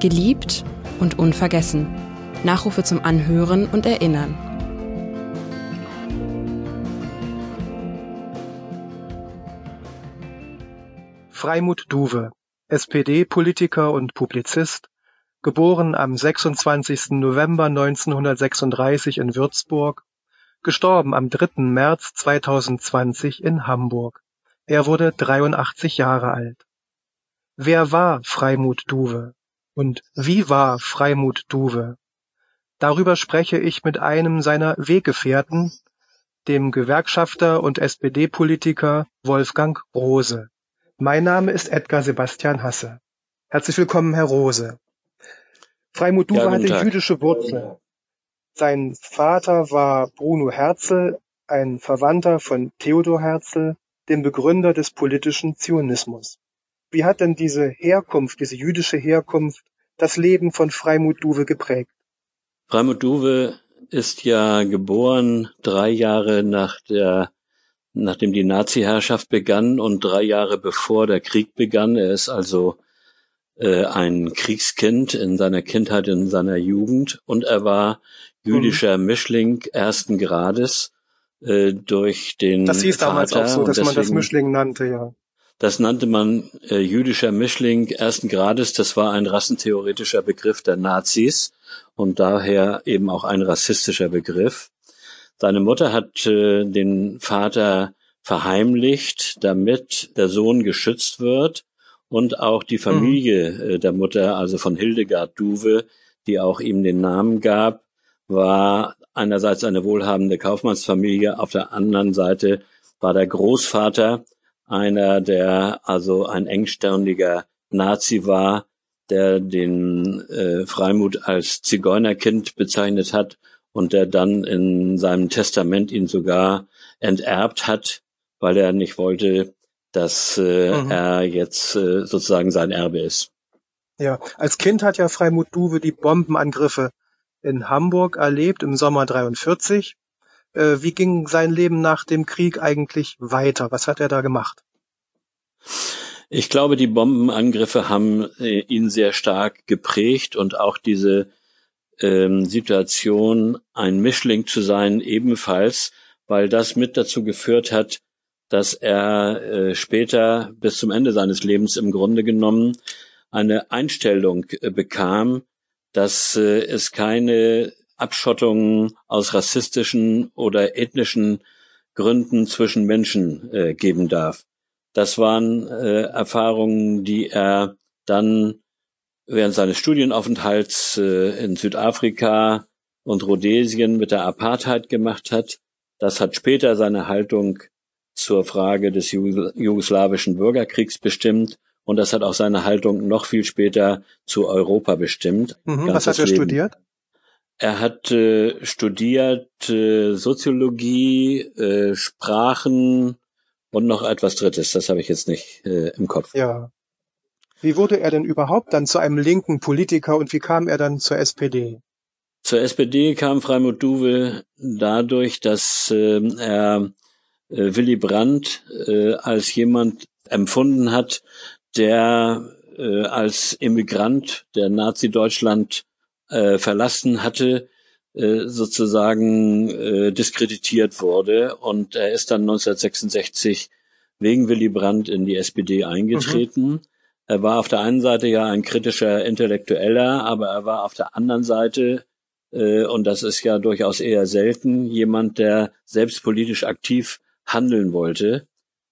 Geliebt und unvergessen. Nachrufe zum Anhören und Erinnern. Freimut Duwe, SPD-Politiker und Publizist, geboren am 26. November 1936 in Würzburg, gestorben am 3. März 2020 in Hamburg. Er wurde 83 Jahre alt. Wer war Freimut Duwe? Und wie war Freimut Duwe? Darüber spreche ich mit einem seiner Weggefährten, dem Gewerkschafter und SPD-Politiker Wolfgang Rose. Mein Name ist Edgar Sebastian Hasse. Herzlich willkommen, Herr Rose. Freimut Duwe ja, hatte Tag. jüdische Wurzeln. Sein Vater war Bruno Herzl, ein Verwandter von Theodor Herzl, dem Begründer des politischen Zionismus. Wie hat denn diese Herkunft, diese jüdische Herkunft, das Leben von Freimut Duwe geprägt? Freimut Duwe ist ja geboren drei Jahre nach der, nachdem die Nazi-Herrschaft begann und drei Jahre bevor der Krieg begann. Er ist also äh, ein Kriegskind in seiner Kindheit, in seiner Jugend und er war jüdischer mhm. Mischling ersten Grades äh, durch den Das hieß Vater damals auch so, dass deswegen, man das Mischling nannte, ja. Das nannte man äh, jüdischer Mischling ersten Grades. Das war ein rassentheoretischer Begriff der Nazis und daher eben auch ein rassistischer Begriff. Seine Mutter hat äh, den Vater verheimlicht, damit der Sohn geschützt wird und auch die Familie mhm. äh, der Mutter, also von Hildegard Duwe, die auch ihm den Namen gab, war einerseits eine wohlhabende Kaufmannsfamilie, auf der anderen Seite war der Großvater einer, der also ein engstirniger Nazi war, der den äh, Freimut als Zigeunerkind bezeichnet hat und der dann in seinem Testament ihn sogar enterbt hat, weil er nicht wollte, dass äh, mhm. er jetzt äh, sozusagen sein Erbe ist. Ja, als Kind hat ja Freimut Duwe die Bombenangriffe in Hamburg erlebt im Sommer 43. Äh, wie ging sein Leben nach dem Krieg eigentlich weiter? Was hat er da gemacht? Ich glaube, die Bombenangriffe haben äh, ihn sehr stark geprägt und auch diese ähm, Situation, ein Mischling zu sein, ebenfalls, weil das mit dazu geführt hat, dass er äh, später bis zum Ende seines Lebens im Grunde genommen eine Einstellung äh, bekam, dass äh, es keine Abschottung aus rassistischen oder ethnischen Gründen zwischen Menschen äh, geben darf. Das waren äh, Erfahrungen, die er dann während seines Studienaufenthalts äh, in Südafrika und Rhodesien mit der Apartheid gemacht hat. Das hat später seine Haltung zur Frage des jugoslawischen Bürgerkriegs bestimmt und das hat auch seine Haltung noch viel später zu Europa bestimmt. Mhm, was hat er Leben. studiert? Er hat äh, studiert äh, Soziologie, äh, Sprachen und noch etwas Drittes. Das habe ich jetzt nicht äh, im Kopf. Ja. Wie wurde er denn überhaupt dann zu einem linken Politiker und wie kam er dann zur SPD? Zur SPD kam Freimut Duwe dadurch, dass äh, er äh, Willy Brandt äh, als jemand empfunden hat, der äh, als Immigrant der Nazi-Deutschland äh, verlassen hatte, sozusagen äh, diskreditiert wurde. Und er ist dann 1966 wegen Willy Brandt in die SPD eingetreten. Mhm. Er war auf der einen Seite ja ein kritischer Intellektueller, aber er war auf der anderen Seite, äh, und das ist ja durchaus eher selten, jemand, der selbst politisch aktiv handeln wollte.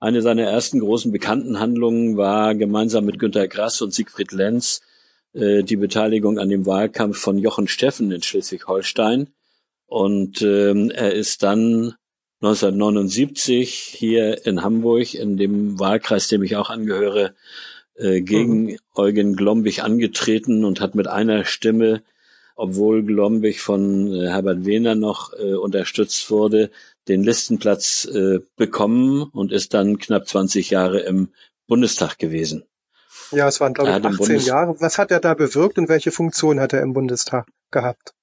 Eine seiner ersten großen bekannten Handlungen war gemeinsam mit Günter Grass und Siegfried Lenz äh, die Beteiligung an dem Wahlkampf von Jochen Steffen in Schleswig-Holstein. Und ähm, er ist dann 1979 hier in Hamburg, in dem Wahlkreis, dem ich auch angehöre, äh, gegen mhm. Eugen Glombig angetreten und hat mit einer Stimme, obwohl Glombig von äh, Herbert Wehner noch äh, unterstützt wurde, den Listenplatz äh, bekommen und ist dann knapp 20 Jahre im Bundestag gewesen. Ja, es waren, glaube ich, 18 Bundes Jahre. Was hat er da bewirkt und welche Funktion hat er im Bundestag gehabt?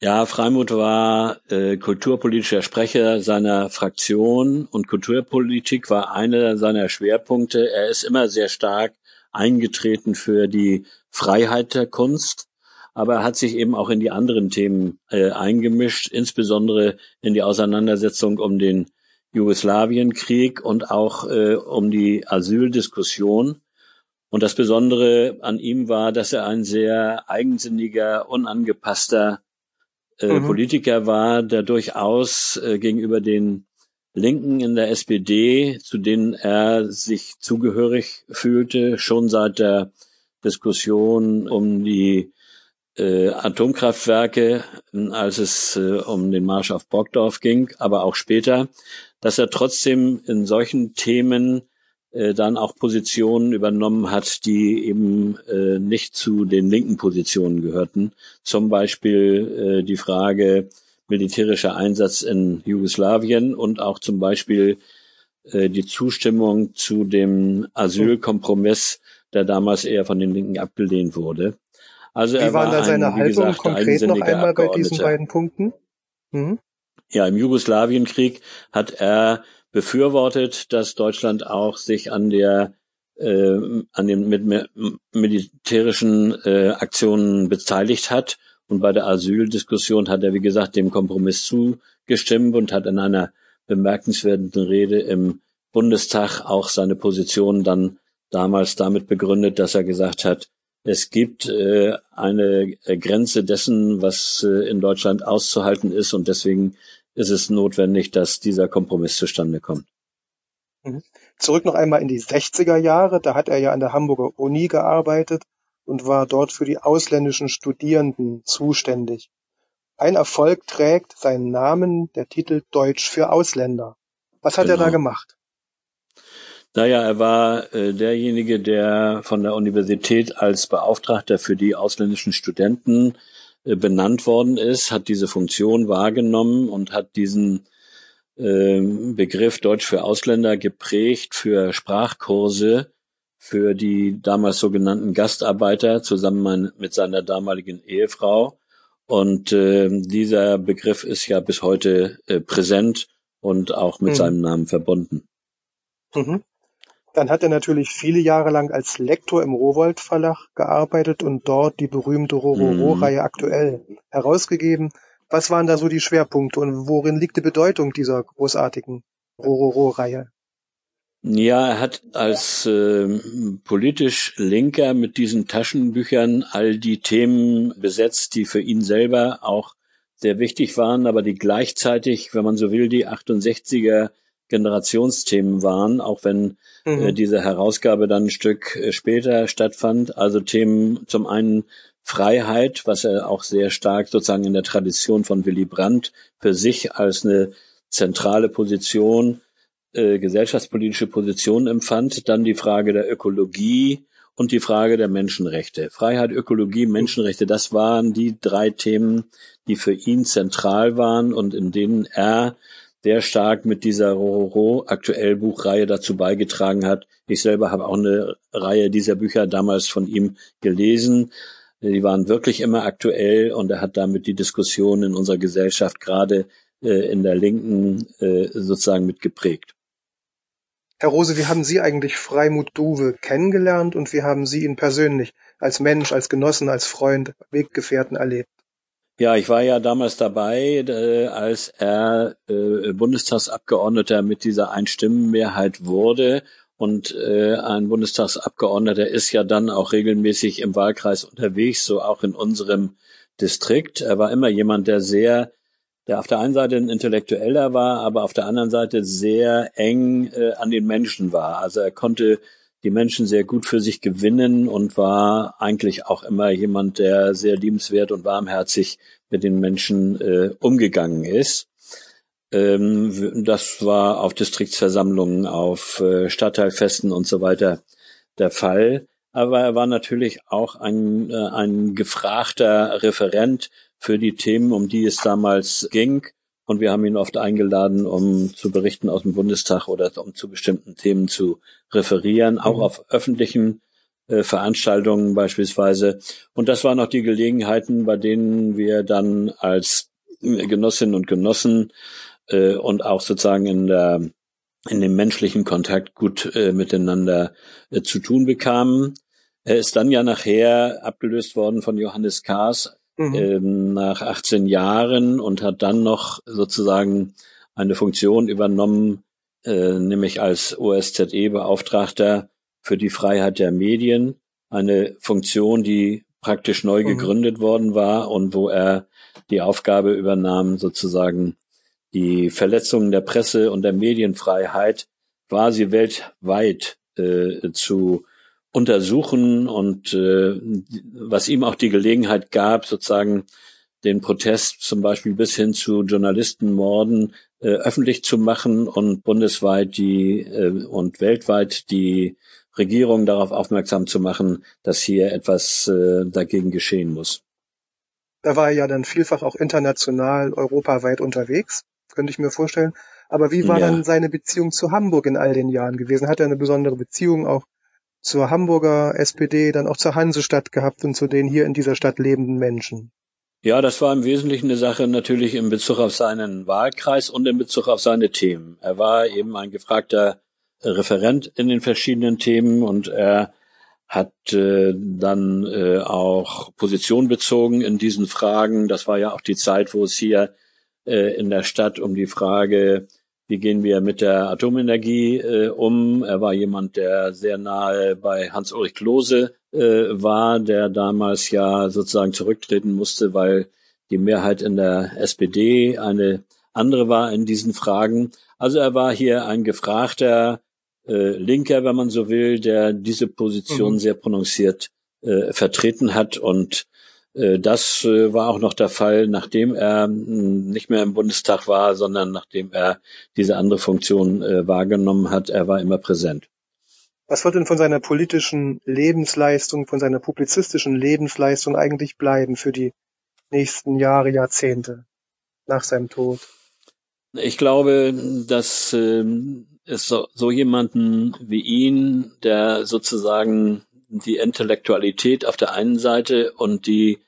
Ja, Freimut war äh, kulturpolitischer Sprecher seiner Fraktion und Kulturpolitik war einer seiner Schwerpunkte. Er ist immer sehr stark eingetreten für die Freiheit der Kunst. Aber er hat sich eben auch in die anderen Themen äh, eingemischt, insbesondere in die Auseinandersetzung um den Jugoslawienkrieg und auch äh, um die Asyldiskussion. Und das Besondere an ihm war, dass er ein sehr eigensinniger, unangepasster äh, mhm. Politiker war, der durchaus äh, gegenüber den Linken in der SPD, zu denen er sich zugehörig fühlte, schon seit der Diskussion um die äh, Atomkraftwerke, als es äh, um den Marsch auf Brockdorf ging, aber auch später, dass er trotzdem in solchen Themen äh, dann auch Positionen übernommen hat, die eben äh, nicht zu den linken Positionen gehörten. Zum Beispiel äh, die Frage militärischer Einsatz in Jugoslawien und auch zum Beispiel äh, die Zustimmung zu dem Asylkompromiss, der damals eher von den Linken abgelehnt wurde. Also wie er war da seine ein, Haltung gesagt, konkret noch einmal bei diesen beiden Punkten? Mhm. Ja, im Jugoslawienkrieg hat er befürwortet, dass Deutschland auch sich an der äh, an den mit, militärischen äh, Aktionen beteiligt hat. Und bei der Asyldiskussion hat er, wie gesagt, dem Kompromiss zugestimmt und hat in einer bemerkenswerten Rede im Bundestag auch seine Position dann damals damit begründet, dass er gesagt hat, es gibt äh, eine Grenze dessen, was äh, in Deutschland auszuhalten ist und deswegen ist es notwendig, dass dieser Kompromiss zustande kommt. Mhm. Zurück noch einmal in die 60er Jahre, da hat er ja an der Hamburger Uni gearbeitet und war dort für die ausländischen Studierenden zuständig. Ein Erfolg trägt seinen Namen, der Titel Deutsch für Ausländer. Was hat genau. er da genau. gemacht? Naja, er war äh, derjenige, der von der Universität als Beauftragter für die ausländischen Studenten benannt worden ist, hat diese Funktion wahrgenommen und hat diesen äh, Begriff Deutsch für Ausländer geprägt für Sprachkurse für die damals sogenannten Gastarbeiter zusammen mit seiner damaligen Ehefrau. Und äh, dieser Begriff ist ja bis heute äh, präsent und auch mit mhm. seinem Namen verbunden. Mhm. Dann hat er natürlich viele Jahre lang als Lektor im Rowold Verlag gearbeitet und dort die berühmte Rororo-Reihe mhm. aktuell herausgegeben. Was waren da so die Schwerpunkte und worin liegt die Bedeutung dieser großartigen Rororo-Reihe? Ja, er hat als äh, politisch Linker mit diesen Taschenbüchern all die Themen besetzt, die für ihn selber auch sehr wichtig waren, aber die gleichzeitig, wenn man so will, die 68er Generationsthemen waren, auch wenn äh, mhm. äh, diese Herausgabe dann ein Stück äh, später stattfand. Also Themen zum einen Freiheit, was er auch sehr stark sozusagen in der Tradition von Willy Brandt für sich als eine zentrale Position, äh, gesellschaftspolitische Position empfand. Dann die Frage der Ökologie und die Frage der Menschenrechte. Freiheit, Ökologie, Menschenrechte, das waren die drei Themen, die für ihn zentral waren und in denen er sehr stark mit dieser Rororo aktuell Buchreihe dazu beigetragen hat. Ich selber habe auch eine Reihe dieser Bücher damals von ihm gelesen. Die waren wirklich immer aktuell und er hat damit die Diskussion in unserer Gesellschaft gerade äh, in der Linken äh, sozusagen mitgeprägt. Herr Rose, wie haben Sie eigentlich Freimut Duwe kennengelernt und wie haben Sie ihn persönlich als Mensch, als Genossen, als Freund, Weggefährten erlebt? Ja, ich war ja damals dabei, äh, als er äh, Bundestagsabgeordneter mit dieser Einstimmenmehrheit wurde. Und äh, ein Bundestagsabgeordneter ist ja dann auch regelmäßig im Wahlkreis unterwegs, so auch in unserem Distrikt. Er war immer jemand, der sehr, der auf der einen Seite ein Intellektueller war, aber auf der anderen Seite sehr eng äh, an den Menschen war. Also er konnte die Menschen sehr gut für sich gewinnen und war eigentlich auch immer jemand, der sehr liebenswert und warmherzig mit den Menschen äh, umgegangen ist. Ähm, das war auf Distriktsversammlungen, auf äh, Stadtteilfesten und so weiter der Fall. Aber er war natürlich auch ein, äh, ein gefragter Referent für die Themen, um die es damals ging. Und wir haben ihn oft eingeladen, um zu berichten aus dem Bundestag oder um zu bestimmten Themen zu referieren, auch mhm. auf öffentlichen äh, Veranstaltungen beispielsweise. Und das waren auch die Gelegenheiten, bei denen wir dann als Genossinnen und Genossen äh, und auch sozusagen in der in dem menschlichen Kontakt gut äh, miteinander äh, zu tun bekamen. Er ist dann ja nachher abgelöst worden von Johannes Kahrs mhm. äh, nach 18 Jahren und hat dann noch sozusagen eine Funktion übernommen, äh, nämlich als OSZE-Beauftragter für die Freiheit der Medien. Eine Funktion, die praktisch neu mhm. gegründet worden war und wo er die Aufgabe übernahm, sozusagen die Verletzungen der Presse und der Medienfreiheit quasi weltweit äh, zu untersuchen und äh, was ihm auch die Gelegenheit gab, sozusagen den Protest zum Beispiel bis hin zu Journalistenmorden äh, öffentlich zu machen und bundesweit die äh, und weltweit die Regierung darauf aufmerksam zu machen, dass hier etwas äh, dagegen geschehen muss. Da war er ja dann vielfach auch international, europaweit unterwegs, könnte ich mir vorstellen. Aber wie war ja. dann seine Beziehung zu Hamburg in all den Jahren gewesen? Hat er eine besondere Beziehung auch zur Hamburger SPD, dann auch zur Hansestadt gehabt und zu den hier in dieser Stadt lebenden Menschen? Ja, das war im Wesentlichen eine Sache natürlich in Bezug auf seinen Wahlkreis und in Bezug auf seine Themen. Er war eben ein gefragter Referent in den verschiedenen Themen und er hat äh, dann äh, auch Position bezogen in diesen Fragen. Das war ja auch die Zeit, wo es hier äh, in der Stadt um die Frage wie gehen wir mit der Atomenergie äh, um? Er war jemand, der sehr nahe bei Hans-Ulrich Klose äh, war, der damals ja sozusagen zurücktreten musste, weil die Mehrheit in der SPD eine andere war in diesen Fragen. Also er war hier ein gefragter äh, Linker, wenn man so will, der diese Position mhm. sehr prononciert äh, vertreten hat und das äh, war auch noch der Fall, nachdem er hm, nicht mehr im Bundestag war, sondern nachdem er diese andere Funktion äh, wahrgenommen hat. Er war immer präsent. Was wird denn von seiner politischen Lebensleistung, von seiner publizistischen Lebensleistung eigentlich bleiben für die nächsten Jahre, Jahrzehnte nach seinem Tod? Ich glaube, dass äh, es so jemanden wie ihn, der sozusagen die Intellektualität auf der einen Seite und die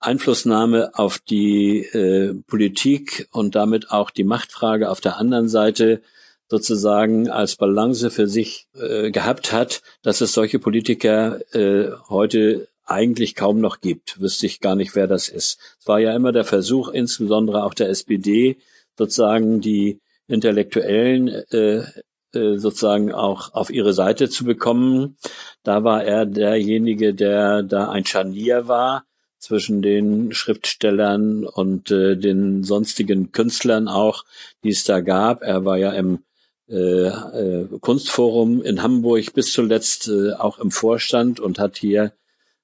Einflussnahme auf die äh, Politik und damit auch die Machtfrage auf der anderen Seite sozusagen als Balance für sich äh, gehabt hat, dass es solche Politiker äh, heute eigentlich kaum noch gibt. Wüsste ich gar nicht, wer das ist. Es war ja immer der Versuch, insbesondere auch der SPD, sozusagen die Intellektuellen äh, äh, sozusagen auch auf ihre Seite zu bekommen. Da war er derjenige, der da ein Scharnier war zwischen den Schriftstellern und äh, den sonstigen Künstlern auch, die es da gab. Er war ja im äh, äh, Kunstforum in Hamburg bis zuletzt äh, auch im Vorstand und hat hier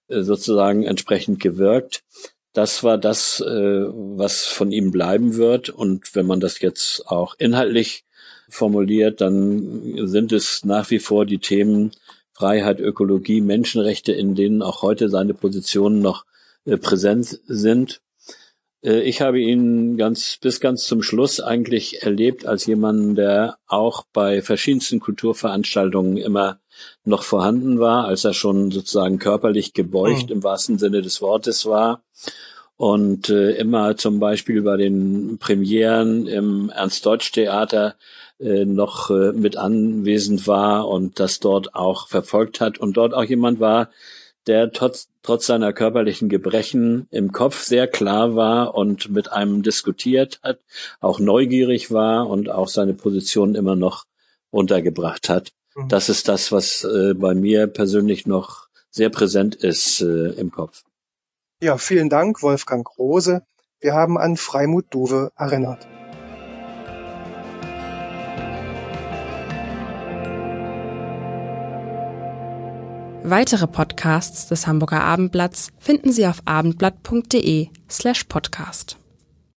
äh, sozusagen entsprechend gewirkt. Das war das, äh, was von ihm bleiben wird. Und wenn man das jetzt auch inhaltlich formuliert, dann sind es nach wie vor die Themen Freiheit, Ökologie, Menschenrechte, in denen auch heute seine Positionen noch präsent sind. Äh, ich habe ihn ganz bis ganz zum Schluss eigentlich erlebt als jemanden, der auch bei verschiedensten Kulturveranstaltungen immer noch vorhanden war, als er schon sozusagen körperlich gebeugt mhm. im wahrsten Sinne des Wortes war und äh, immer zum Beispiel bei den Premieren im Ernst-Deutsch-Theater äh, noch äh, mit anwesend war und das dort auch verfolgt hat und dort auch jemand war, der trotz, trotz seiner körperlichen Gebrechen im Kopf sehr klar war und mit einem diskutiert hat, auch neugierig war und auch seine Position immer noch untergebracht hat. Mhm. Das ist das, was äh, bei mir persönlich noch sehr präsent ist äh, im Kopf. Ja, vielen Dank, Wolfgang Rose. Wir haben an Freimut Duwe erinnert. Weitere Podcasts des Hamburger Abendblatts finden Sie auf abendblatt.de slash podcast.